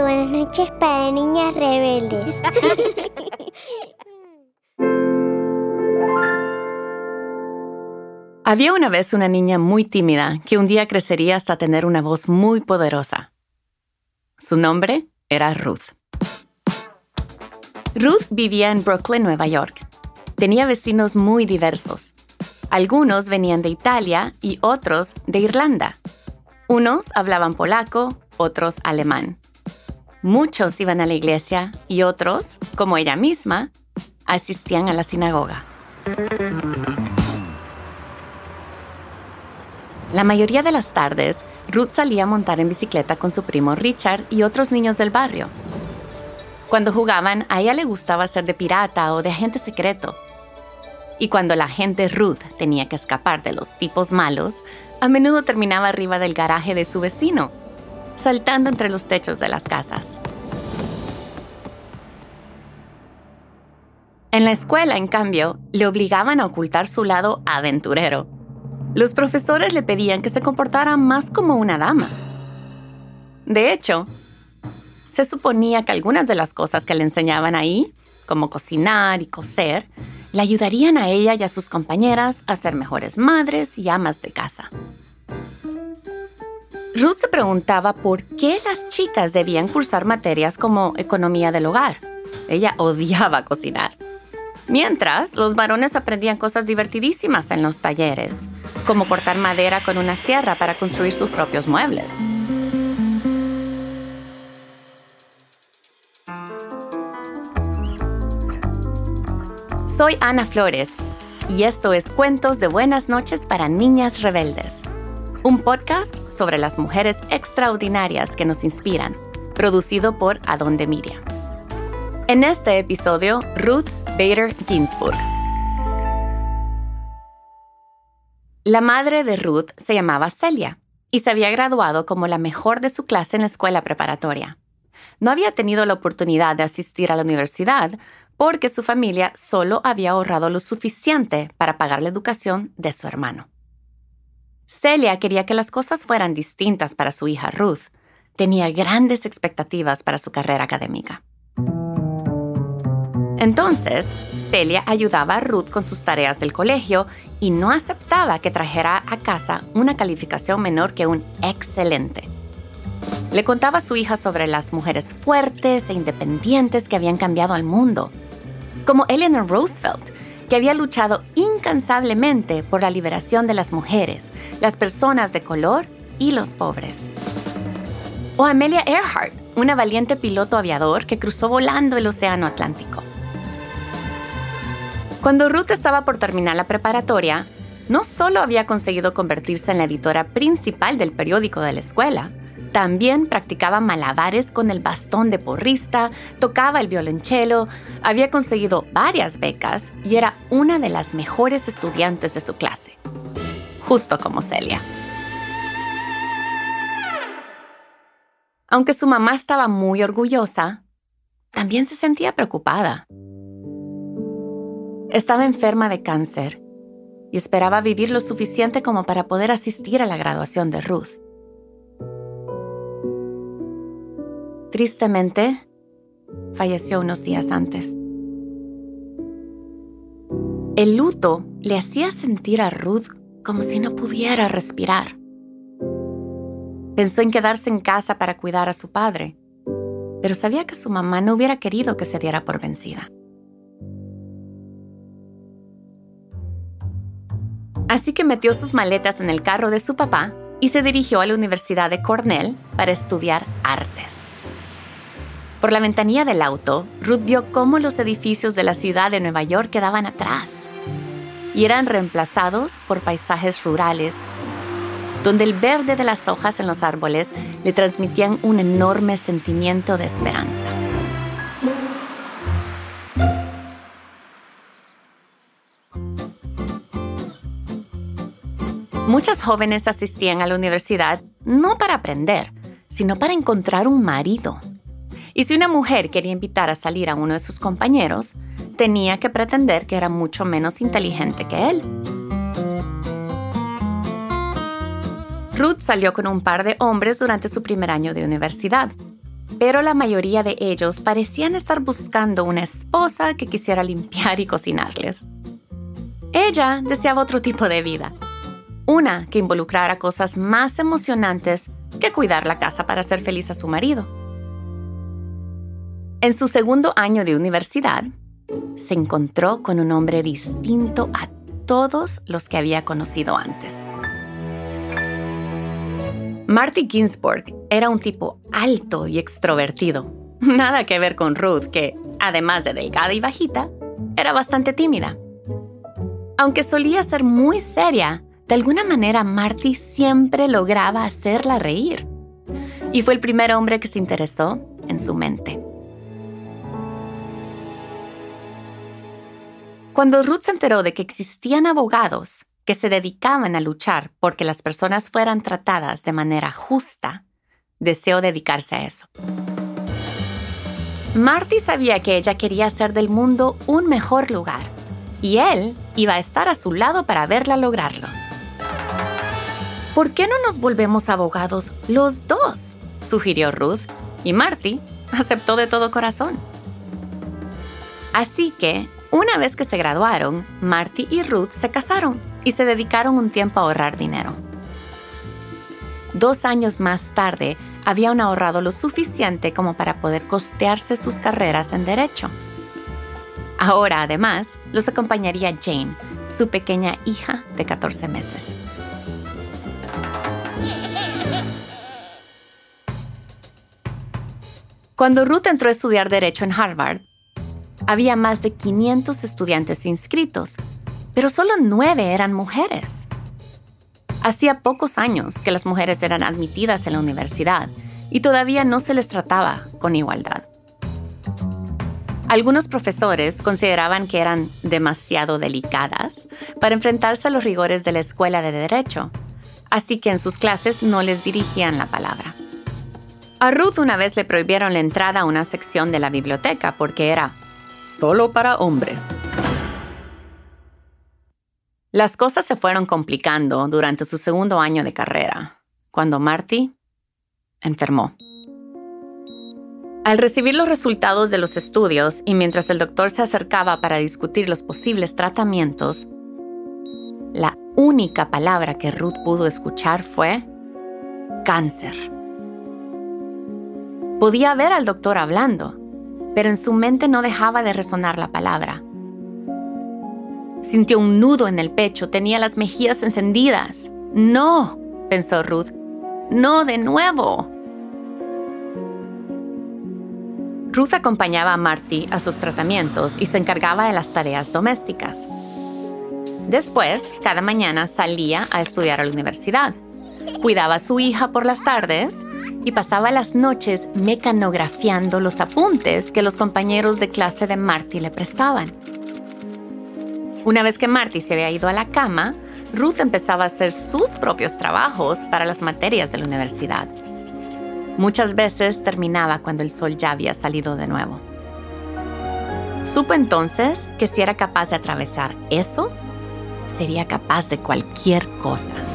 buenas noches para niñas rebeldes. Había una vez una niña muy tímida que un día crecería hasta tener una voz muy poderosa. Su nombre era Ruth. Ruth vivía en Brooklyn, Nueva York. Tenía vecinos muy diversos. Algunos venían de Italia y otros de Irlanda. Unos hablaban polaco, otros alemán. Muchos iban a la iglesia y otros, como ella misma, asistían a la sinagoga. La mayoría de las tardes, Ruth salía a montar en bicicleta con su primo Richard y otros niños del barrio. Cuando jugaban, a ella le gustaba ser de pirata o de agente secreto. Y cuando la gente Ruth tenía que escapar de los tipos malos, a menudo terminaba arriba del garaje de su vecino, saltando entre los techos de las casas. En la escuela, en cambio, le obligaban a ocultar su lado aventurero. Los profesores le pedían que se comportara más como una dama. De hecho, se suponía que algunas de las cosas que le enseñaban ahí, como cocinar y coser, le ayudarían a ella y a sus compañeras a ser mejores madres y amas de casa. Ruth se preguntaba por qué las chicas debían cursar materias como economía del hogar. Ella odiaba cocinar. Mientras, los varones aprendían cosas divertidísimas en los talleres, como cortar madera con una sierra para construir sus propios muebles. Soy Ana Flores y esto es Cuentos de Buenas noches para Niñas Rebeldes, un podcast sobre las mujeres extraordinarias que nos inspiran, producido por Adonde Miriam. En este episodio, Ruth Bader Ginsburg. La madre de Ruth se llamaba Celia y se había graduado como la mejor de su clase en la escuela preparatoria. No había tenido la oportunidad de asistir a la universidad porque su familia solo había ahorrado lo suficiente para pagar la educación de su hermano. Celia quería que las cosas fueran distintas para su hija Ruth. Tenía grandes expectativas para su carrera académica. Entonces, Celia ayudaba a Ruth con sus tareas del colegio y no aceptaba que trajera a casa una calificación menor que un excelente. Le contaba a su hija sobre las mujeres fuertes e independientes que habían cambiado al mundo como Eleanor Roosevelt, que había luchado incansablemente por la liberación de las mujeres, las personas de color y los pobres. O Amelia Earhart, una valiente piloto aviador que cruzó volando el Océano Atlántico. Cuando Ruth estaba por terminar la preparatoria, no solo había conseguido convertirse en la editora principal del periódico de la escuela, también practicaba malabares con el bastón de porrista, tocaba el violonchelo, había conseguido varias becas y era una de las mejores estudiantes de su clase. Justo como Celia. Aunque su mamá estaba muy orgullosa, también se sentía preocupada. Estaba enferma de cáncer y esperaba vivir lo suficiente como para poder asistir a la graduación de Ruth. Tristemente, falleció unos días antes. El luto le hacía sentir a Ruth como si no pudiera respirar. Pensó en quedarse en casa para cuidar a su padre, pero sabía que su mamá no hubiera querido que se diera por vencida. Así que metió sus maletas en el carro de su papá y se dirigió a la Universidad de Cornell para estudiar artes. Por la ventanilla del auto, Ruth vio cómo los edificios de la ciudad de Nueva York quedaban atrás y eran reemplazados por paisajes rurales, donde el verde de las hojas en los árboles le transmitían un enorme sentimiento de esperanza. Muchas jóvenes asistían a la universidad no para aprender, sino para encontrar un marido. Y si una mujer quería invitar a salir a uno de sus compañeros, tenía que pretender que era mucho menos inteligente que él. Ruth salió con un par de hombres durante su primer año de universidad, pero la mayoría de ellos parecían estar buscando una esposa que quisiera limpiar y cocinarles. Ella deseaba otro tipo de vida, una que involucrara cosas más emocionantes que cuidar la casa para hacer feliz a su marido. En su segundo año de universidad, se encontró con un hombre distinto a todos los que había conocido antes. Marty Ginsburg era un tipo alto y extrovertido. Nada que ver con Ruth, que, además de delgada y bajita, era bastante tímida. Aunque solía ser muy seria, de alguna manera Marty siempre lograba hacerla reír. Y fue el primer hombre que se interesó en su mente. Cuando Ruth se enteró de que existían abogados que se dedicaban a luchar porque las personas fueran tratadas de manera justa, deseó dedicarse a eso. Marty sabía que ella quería hacer del mundo un mejor lugar y él iba a estar a su lado para verla lograrlo. ¿Por qué no nos volvemos abogados los dos? sugirió Ruth y Marty aceptó de todo corazón. Así que una vez que se graduaron, Marty y Ruth se casaron y se dedicaron un tiempo a ahorrar dinero. Dos años más tarde, habían ahorrado lo suficiente como para poder costearse sus carreras en derecho. Ahora, además, los acompañaría Jane, su pequeña hija de 14 meses. Cuando Ruth entró a estudiar derecho en Harvard, había más de 500 estudiantes inscritos, pero solo nueve eran mujeres. Hacía pocos años que las mujeres eran admitidas en la universidad y todavía no se les trataba con igualdad. Algunos profesores consideraban que eran demasiado delicadas para enfrentarse a los rigores de la escuela de derecho, así que en sus clases no les dirigían la palabra. A Ruth una vez le prohibieron la entrada a una sección de la biblioteca porque era solo para hombres. Las cosas se fueron complicando durante su segundo año de carrera, cuando Marty enfermó. Al recibir los resultados de los estudios y mientras el doctor se acercaba para discutir los posibles tratamientos, la única palabra que Ruth pudo escuchar fue cáncer. Podía ver al doctor hablando, pero en su mente no dejaba de resonar la palabra. Sintió un nudo en el pecho, tenía las mejillas encendidas. No, pensó Ruth, no de nuevo. Ruth acompañaba a Marty a sus tratamientos y se encargaba de las tareas domésticas. Después, cada mañana salía a estudiar a la universidad. Cuidaba a su hija por las tardes y pasaba las noches mecanografiando los apuntes que los compañeros de clase de Marty le prestaban. Una vez que Marty se había ido a la cama, Ruth empezaba a hacer sus propios trabajos para las materias de la universidad. Muchas veces terminaba cuando el sol ya había salido de nuevo. Supo entonces que si era capaz de atravesar eso, sería capaz de cualquier cosa.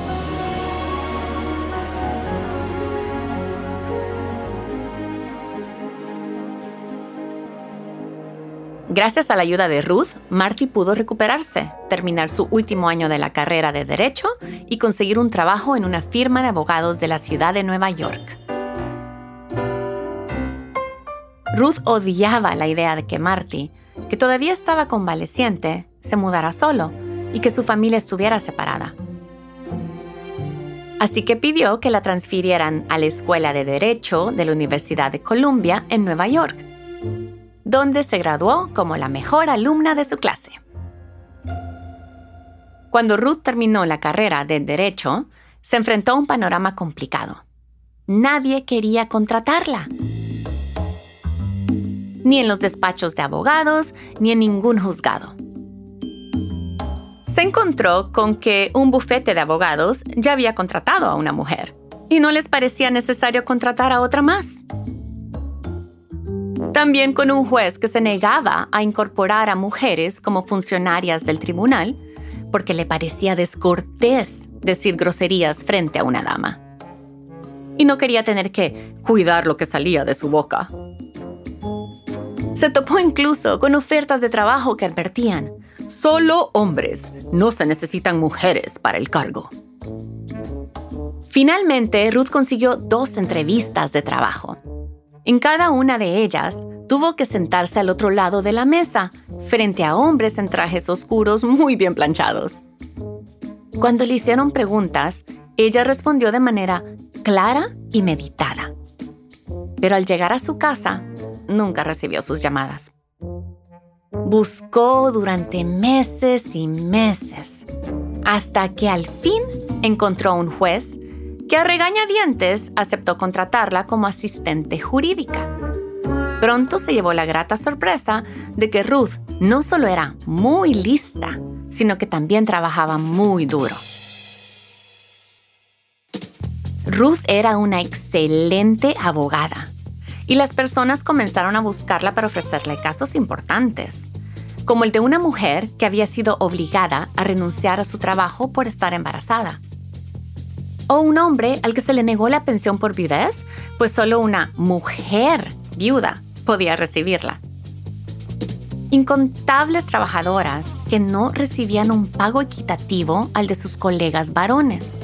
Gracias a la ayuda de Ruth, Marty pudo recuperarse, terminar su último año de la carrera de Derecho y conseguir un trabajo en una firma de abogados de la ciudad de Nueva York. Ruth odiaba la idea de que Marty, que todavía estaba convaleciente, se mudara solo y que su familia estuviera separada. Así que pidió que la transfirieran a la Escuela de Derecho de la Universidad de Columbia en Nueva York donde se graduó como la mejor alumna de su clase. Cuando Ruth terminó la carrera de Derecho, se enfrentó a un panorama complicado. Nadie quería contratarla. Ni en los despachos de abogados, ni en ningún juzgado. Se encontró con que un bufete de abogados ya había contratado a una mujer y no les parecía necesario contratar a otra más. También con un juez que se negaba a incorporar a mujeres como funcionarias del tribunal porque le parecía descortés decir groserías frente a una dama. y no quería tener que cuidar lo que salía de su boca. Se topó incluso con ofertas de trabajo que advertían, solo hombres, no se necesitan mujeres para el cargo. Finalmente, Ruth consiguió dos entrevistas de trabajo. En cada una de ellas, tuvo que sentarse al otro lado de la mesa, frente a hombres en trajes oscuros muy bien planchados. Cuando le hicieron preguntas, ella respondió de manera clara y meditada. Pero al llegar a su casa, nunca recibió sus llamadas. Buscó durante meses y meses, hasta que al fin encontró un juez que a regañadientes aceptó contratarla como asistente jurídica. Pronto se llevó la grata sorpresa de que Ruth no solo era muy lista, sino que también trabajaba muy duro. Ruth era una excelente abogada y las personas comenzaron a buscarla para ofrecerle casos importantes, como el de una mujer que había sido obligada a renunciar a su trabajo por estar embarazada, o un hombre al que se le negó la pensión por viudez, pues solo una mujer viuda podía recibirla. Incontables trabajadoras que no recibían un pago equitativo al de sus colegas varones.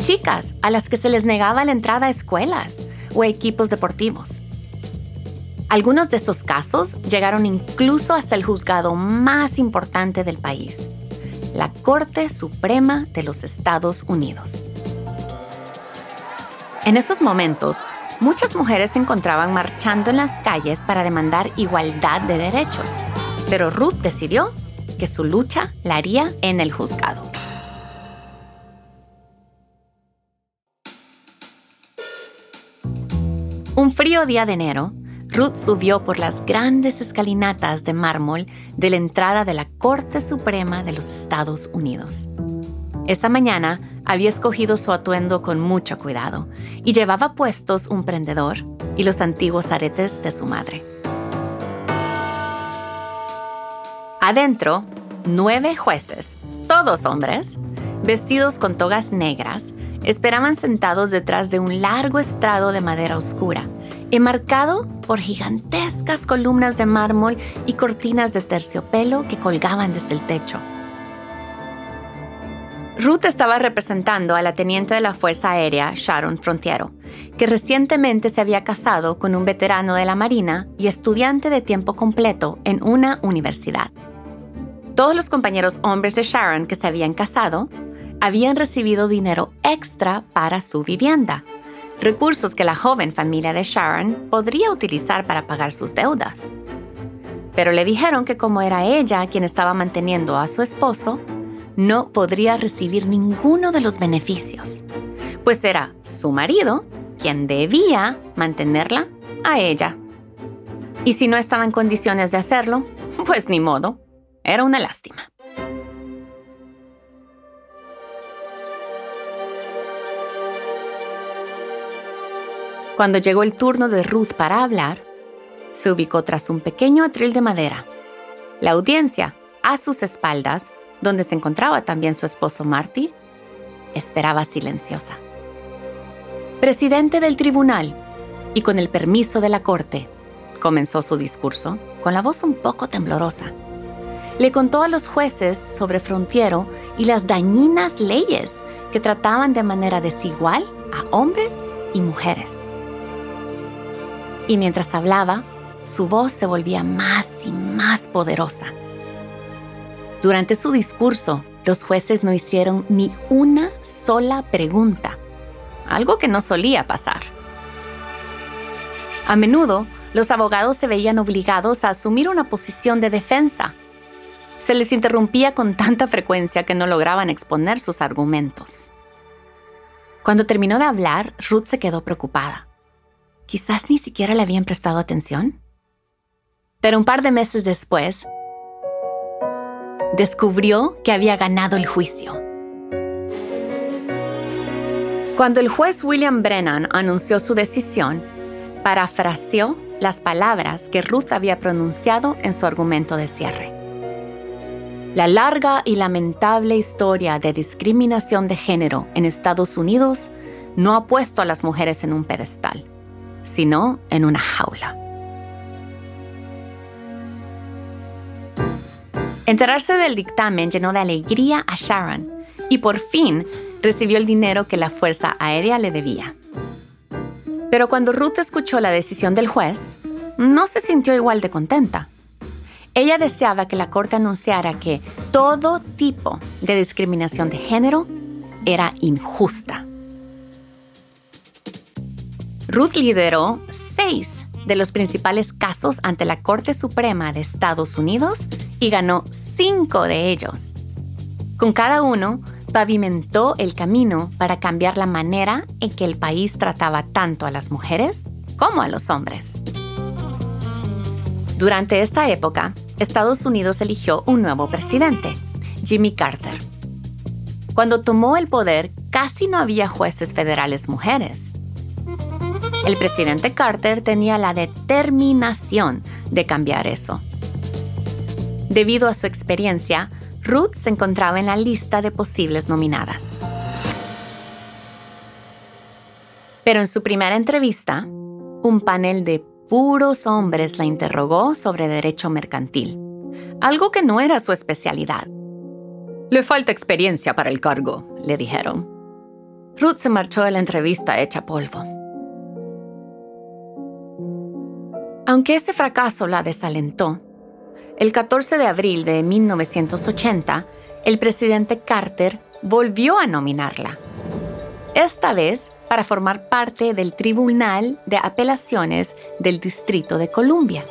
Chicas a las que se les negaba la entrada a escuelas o equipos deportivos. Algunos de esos casos llegaron incluso hasta el juzgado más importante del país, la Corte Suprema de los Estados Unidos. En esos momentos, muchas mujeres se encontraban marchando en las calles para demandar igualdad de derechos, pero Ruth decidió que su lucha la haría en el juzgado. Un frío día de enero, Ruth subió por las grandes escalinatas de mármol de la entrada de la Corte Suprema de los Estados Unidos. Esa mañana había escogido su atuendo con mucho cuidado y llevaba puestos un prendedor y los antiguos aretes de su madre. Adentro, nueve jueces, todos hombres, vestidos con togas negras, esperaban sentados detrás de un largo estrado de madera oscura, enmarcado por gigantescas columnas de mármol y cortinas de terciopelo que colgaban desde el techo. Ruth estaba representando a la teniente de la Fuerza Aérea, Sharon Frontiero, que recientemente se había casado con un veterano de la Marina y estudiante de tiempo completo en una universidad. Todos los compañeros hombres de Sharon que se habían casado habían recibido dinero extra para su vivienda, recursos que la joven familia de Sharon podría utilizar para pagar sus deudas. Pero le dijeron que como era ella quien estaba manteniendo a su esposo, no podría recibir ninguno de los beneficios, pues era su marido quien debía mantenerla a ella. Y si no estaba en condiciones de hacerlo, pues ni modo, era una lástima. Cuando llegó el turno de Ruth para hablar, se ubicó tras un pequeño atril de madera. La audiencia, a sus espaldas, donde se encontraba también su esposo Marty, esperaba silenciosa. Presidente del tribunal, y con el permiso de la corte, comenzó su discurso con la voz un poco temblorosa. Le contó a los jueces sobre Frontiero y las dañinas leyes que trataban de manera desigual a hombres y mujeres. Y mientras hablaba, su voz se volvía más y más poderosa. Durante su discurso, los jueces no hicieron ni una sola pregunta, algo que no solía pasar. A menudo, los abogados se veían obligados a asumir una posición de defensa. Se les interrumpía con tanta frecuencia que no lograban exponer sus argumentos. Cuando terminó de hablar, Ruth se quedó preocupada. Quizás ni siquiera le habían prestado atención. Pero un par de meses después, descubrió que había ganado el juicio. Cuando el juez William Brennan anunció su decisión, parafraseó las palabras que Ruth había pronunciado en su argumento de cierre. La larga y lamentable historia de discriminación de género en Estados Unidos no ha puesto a las mujeres en un pedestal, sino en una jaula. Enterarse del dictamen llenó de alegría a Sharon y por fin recibió el dinero que la Fuerza Aérea le debía. Pero cuando Ruth escuchó la decisión del juez, no se sintió igual de contenta. Ella deseaba que la corte anunciara que todo tipo de discriminación de género era injusta. Ruth lideró seis de los principales casos ante la Corte Suprema de Estados Unidos y ganó cinco de ellos. Con cada uno, pavimentó el camino para cambiar la manera en que el país trataba tanto a las mujeres como a los hombres. Durante esta época, Estados Unidos eligió un nuevo presidente, Jimmy Carter. Cuando tomó el poder, casi no había jueces federales mujeres. El presidente Carter tenía la determinación de cambiar eso. Debido a su experiencia, Ruth se encontraba en la lista de posibles nominadas. Pero en su primera entrevista, un panel de puros hombres la interrogó sobre derecho mercantil, algo que no era su especialidad. Le falta experiencia para el cargo, le dijeron. Ruth se marchó de la entrevista hecha polvo. Aunque ese fracaso la desalentó, el 14 de abril de 1980, el presidente Carter volvió a nominarla. Esta vez para formar parte del Tribunal de Apelaciones del Distrito de Columbia.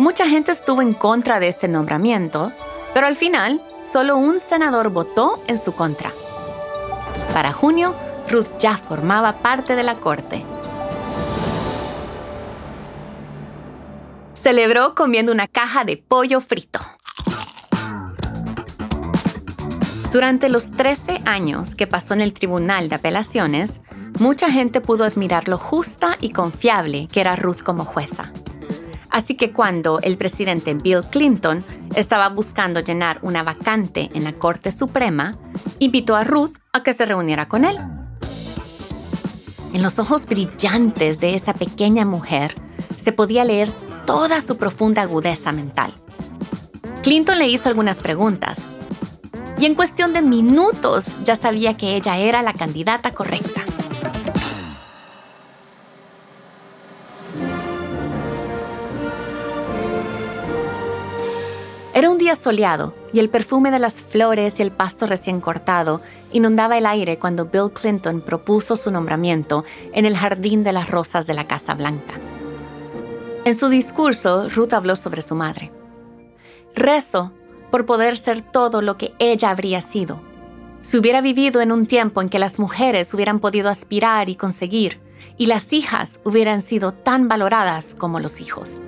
Mucha gente estuvo en contra de ese nombramiento, pero al final solo un senador votó en su contra. Para junio, Ruth ya formaba parte de la corte celebró comiendo una caja de pollo frito. Durante los 13 años que pasó en el Tribunal de Apelaciones, mucha gente pudo admirar lo justa y confiable que era Ruth como jueza. Así que cuando el presidente Bill Clinton estaba buscando llenar una vacante en la Corte Suprema, invitó a Ruth a que se reuniera con él. En los ojos brillantes de esa pequeña mujer se podía leer toda su profunda agudeza mental. Clinton le hizo algunas preguntas y en cuestión de minutos ya sabía que ella era la candidata correcta. Era un día soleado y el perfume de las flores y el pasto recién cortado inundaba el aire cuando Bill Clinton propuso su nombramiento en el Jardín de las Rosas de la Casa Blanca. En su discurso, Ruth habló sobre su madre. Rezo por poder ser todo lo que ella habría sido. Si hubiera vivido en un tiempo en que las mujeres hubieran podido aspirar y conseguir, y las hijas hubieran sido tan valoradas como los hijos.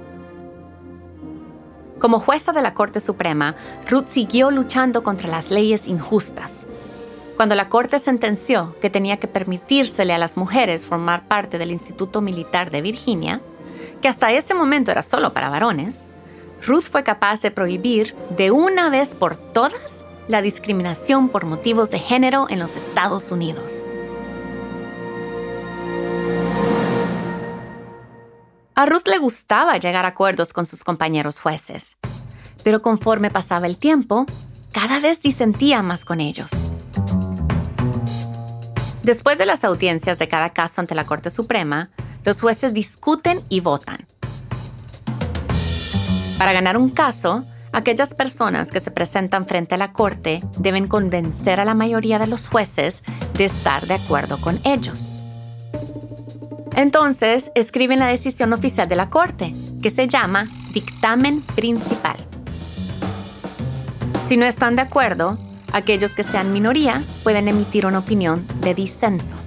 Como jueza de la Corte Suprema, Ruth siguió luchando contra las leyes injustas. Cuando la Corte sentenció que tenía que permitírsele a las mujeres formar parte del Instituto Militar de Virginia, que hasta ese momento era solo para varones, Ruth fue capaz de prohibir de una vez por todas la discriminación por motivos de género en los Estados Unidos. A Ruth le gustaba llegar a acuerdos con sus compañeros jueces, pero conforme pasaba el tiempo, cada vez disentía más con ellos. Después de las audiencias de cada caso ante la Corte Suprema, los jueces discuten y votan. Para ganar un caso, aquellas personas que se presentan frente a la corte deben convencer a la mayoría de los jueces de estar de acuerdo con ellos. Entonces, escriben la decisión oficial de la corte, que se llama dictamen principal. Si no están de acuerdo, aquellos que sean minoría pueden emitir una opinión de disenso.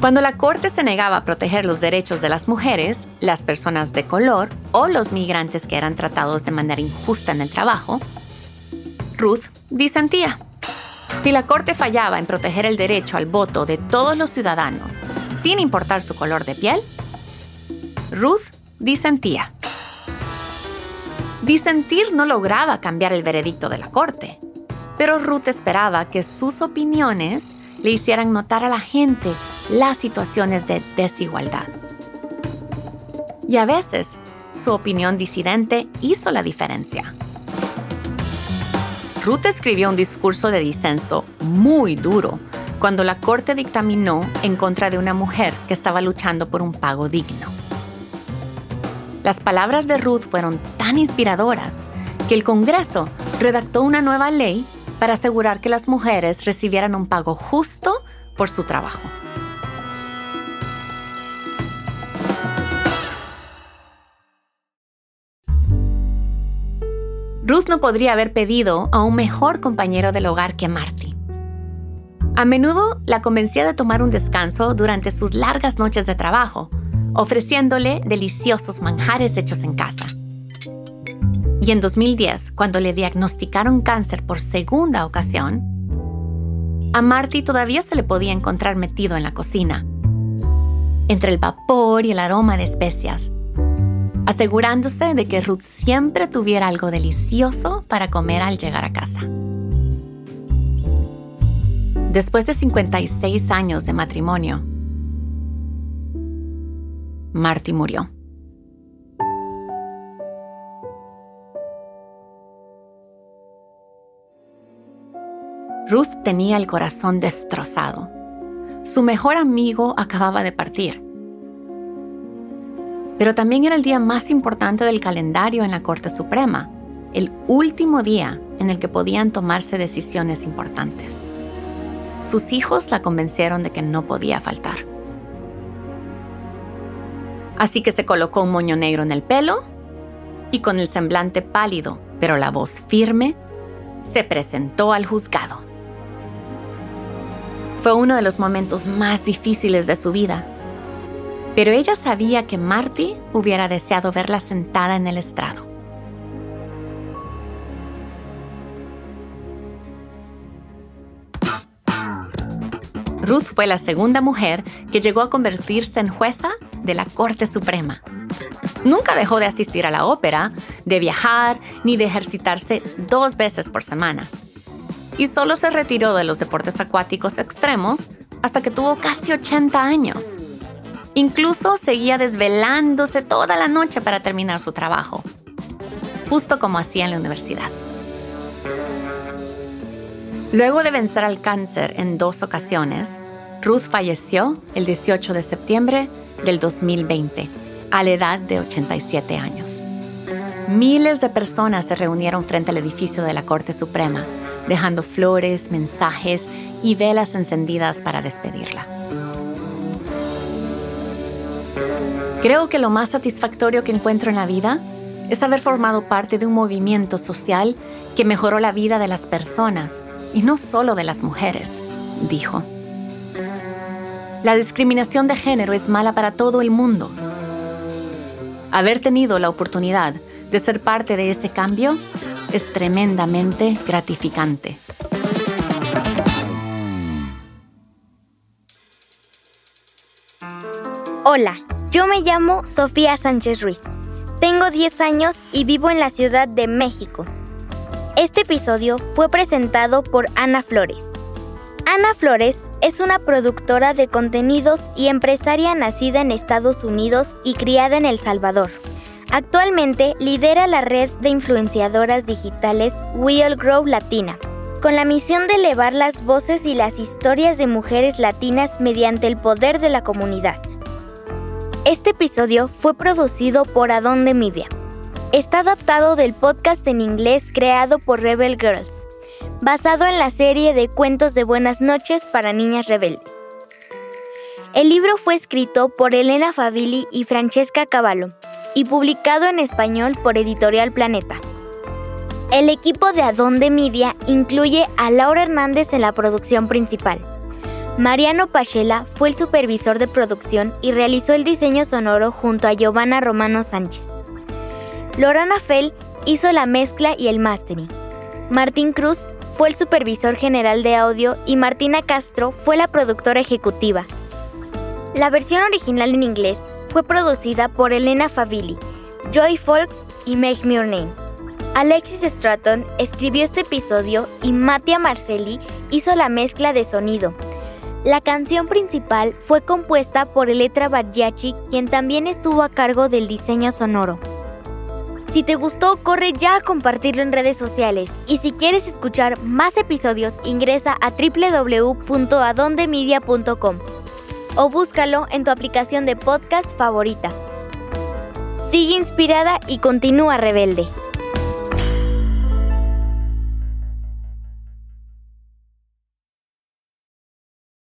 Cuando la Corte se negaba a proteger los derechos de las mujeres, las personas de color o los migrantes que eran tratados de manera injusta en el trabajo, Ruth disentía. Si la Corte fallaba en proteger el derecho al voto de todos los ciudadanos, sin importar su color de piel, Ruth disentía. Disentir no lograba cambiar el veredicto de la Corte. pero Ruth esperaba que sus opiniones le hicieran notar a la gente las situaciones de desigualdad. Y a veces, su opinión disidente hizo la diferencia. Ruth escribió un discurso de disenso muy duro cuando la corte dictaminó en contra de una mujer que estaba luchando por un pago digno. Las palabras de Ruth fueron tan inspiradoras que el Congreso redactó una nueva ley para asegurar que las mujeres recibieran un pago justo por su trabajo. Ruth no podría haber pedido a un mejor compañero del hogar que Marty. A menudo la convencía de tomar un descanso durante sus largas noches de trabajo, ofreciéndole deliciosos manjares hechos en casa. Y en 2010, cuando le diagnosticaron cáncer por segunda ocasión, a Marty todavía se le podía encontrar metido en la cocina, entre el vapor y el aroma de especias, asegurándose de que Ruth siempre tuviera algo delicioso para comer al llegar a casa. Después de 56 años de matrimonio, Marty murió. Ruth tenía el corazón destrozado. Su mejor amigo acababa de partir. Pero también era el día más importante del calendario en la Corte Suprema, el último día en el que podían tomarse decisiones importantes. Sus hijos la convencieron de que no podía faltar. Así que se colocó un moño negro en el pelo y con el semblante pálido, pero la voz firme, se presentó al juzgado. Fue uno de los momentos más difíciles de su vida, pero ella sabía que Marty hubiera deseado verla sentada en el estrado. Ruth fue la segunda mujer que llegó a convertirse en jueza de la Corte Suprema. Nunca dejó de asistir a la ópera, de viajar ni de ejercitarse dos veces por semana. Y solo se retiró de los deportes acuáticos extremos hasta que tuvo casi 80 años. Incluso seguía desvelándose toda la noche para terminar su trabajo, justo como hacía en la universidad. Luego de vencer al cáncer en dos ocasiones, Ruth falleció el 18 de septiembre del 2020, a la edad de 87 años. Miles de personas se reunieron frente al edificio de la Corte Suprema, dejando flores, mensajes y velas encendidas para despedirla. Creo que lo más satisfactorio que encuentro en la vida es haber formado parte de un movimiento social que mejoró la vida de las personas y no solo de las mujeres, dijo. La discriminación de género es mala para todo el mundo. Haber tenido la oportunidad de ser parte de ese cambio es tremendamente gratificante. Hola, yo me llamo Sofía Sánchez Ruiz. Tengo 10 años y vivo en la Ciudad de México. Este episodio fue presentado por Ana Flores. Ana Flores es una productora de contenidos y empresaria nacida en Estados Unidos y criada en El Salvador. Actualmente lidera la red de influenciadoras digitales We'll Grow Latina, con la misión de elevar las voces y las historias de mujeres latinas mediante el poder de la comunidad. Este episodio fue producido por Adonde Media. Está adaptado del podcast en inglés creado por Rebel Girls, basado en la serie de cuentos de buenas noches para niñas rebeldes. El libro fue escrito por Elena Favilli y Francesca Cavallo y publicado en español por Editorial Planeta. El equipo de Adonde Media incluye a Laura Hernández en la producción principal. Mariano Pachela fue el supervisor de producción y realizó el diseño sonoro junto a Giovanna Romano Sánchez. Lorana Fell hizo la mezcla y el mastering. Martín Cruz fue el supervisor general de audio y Martina Castro fue la productora ejecutiva. La versión original en inglés fue producida por Elena Favilli, Joy Folks y Meg Name. Alexis Stratton escribió este episodio y Mattia Marcelli hizo la mezcla de sonido. La canción principal fue compuesta por Eletra Bargiachi, quien también estuvo a cargo del diseño sonoro. Si te gustó, corre ya a compartirlo en redes sociales. Y si quieres escuchar más episodios, ingresa a www.adondemedia.com o búscalo en tu aplicación de podcast favorita. Sigue inspirada y continúa rebelde.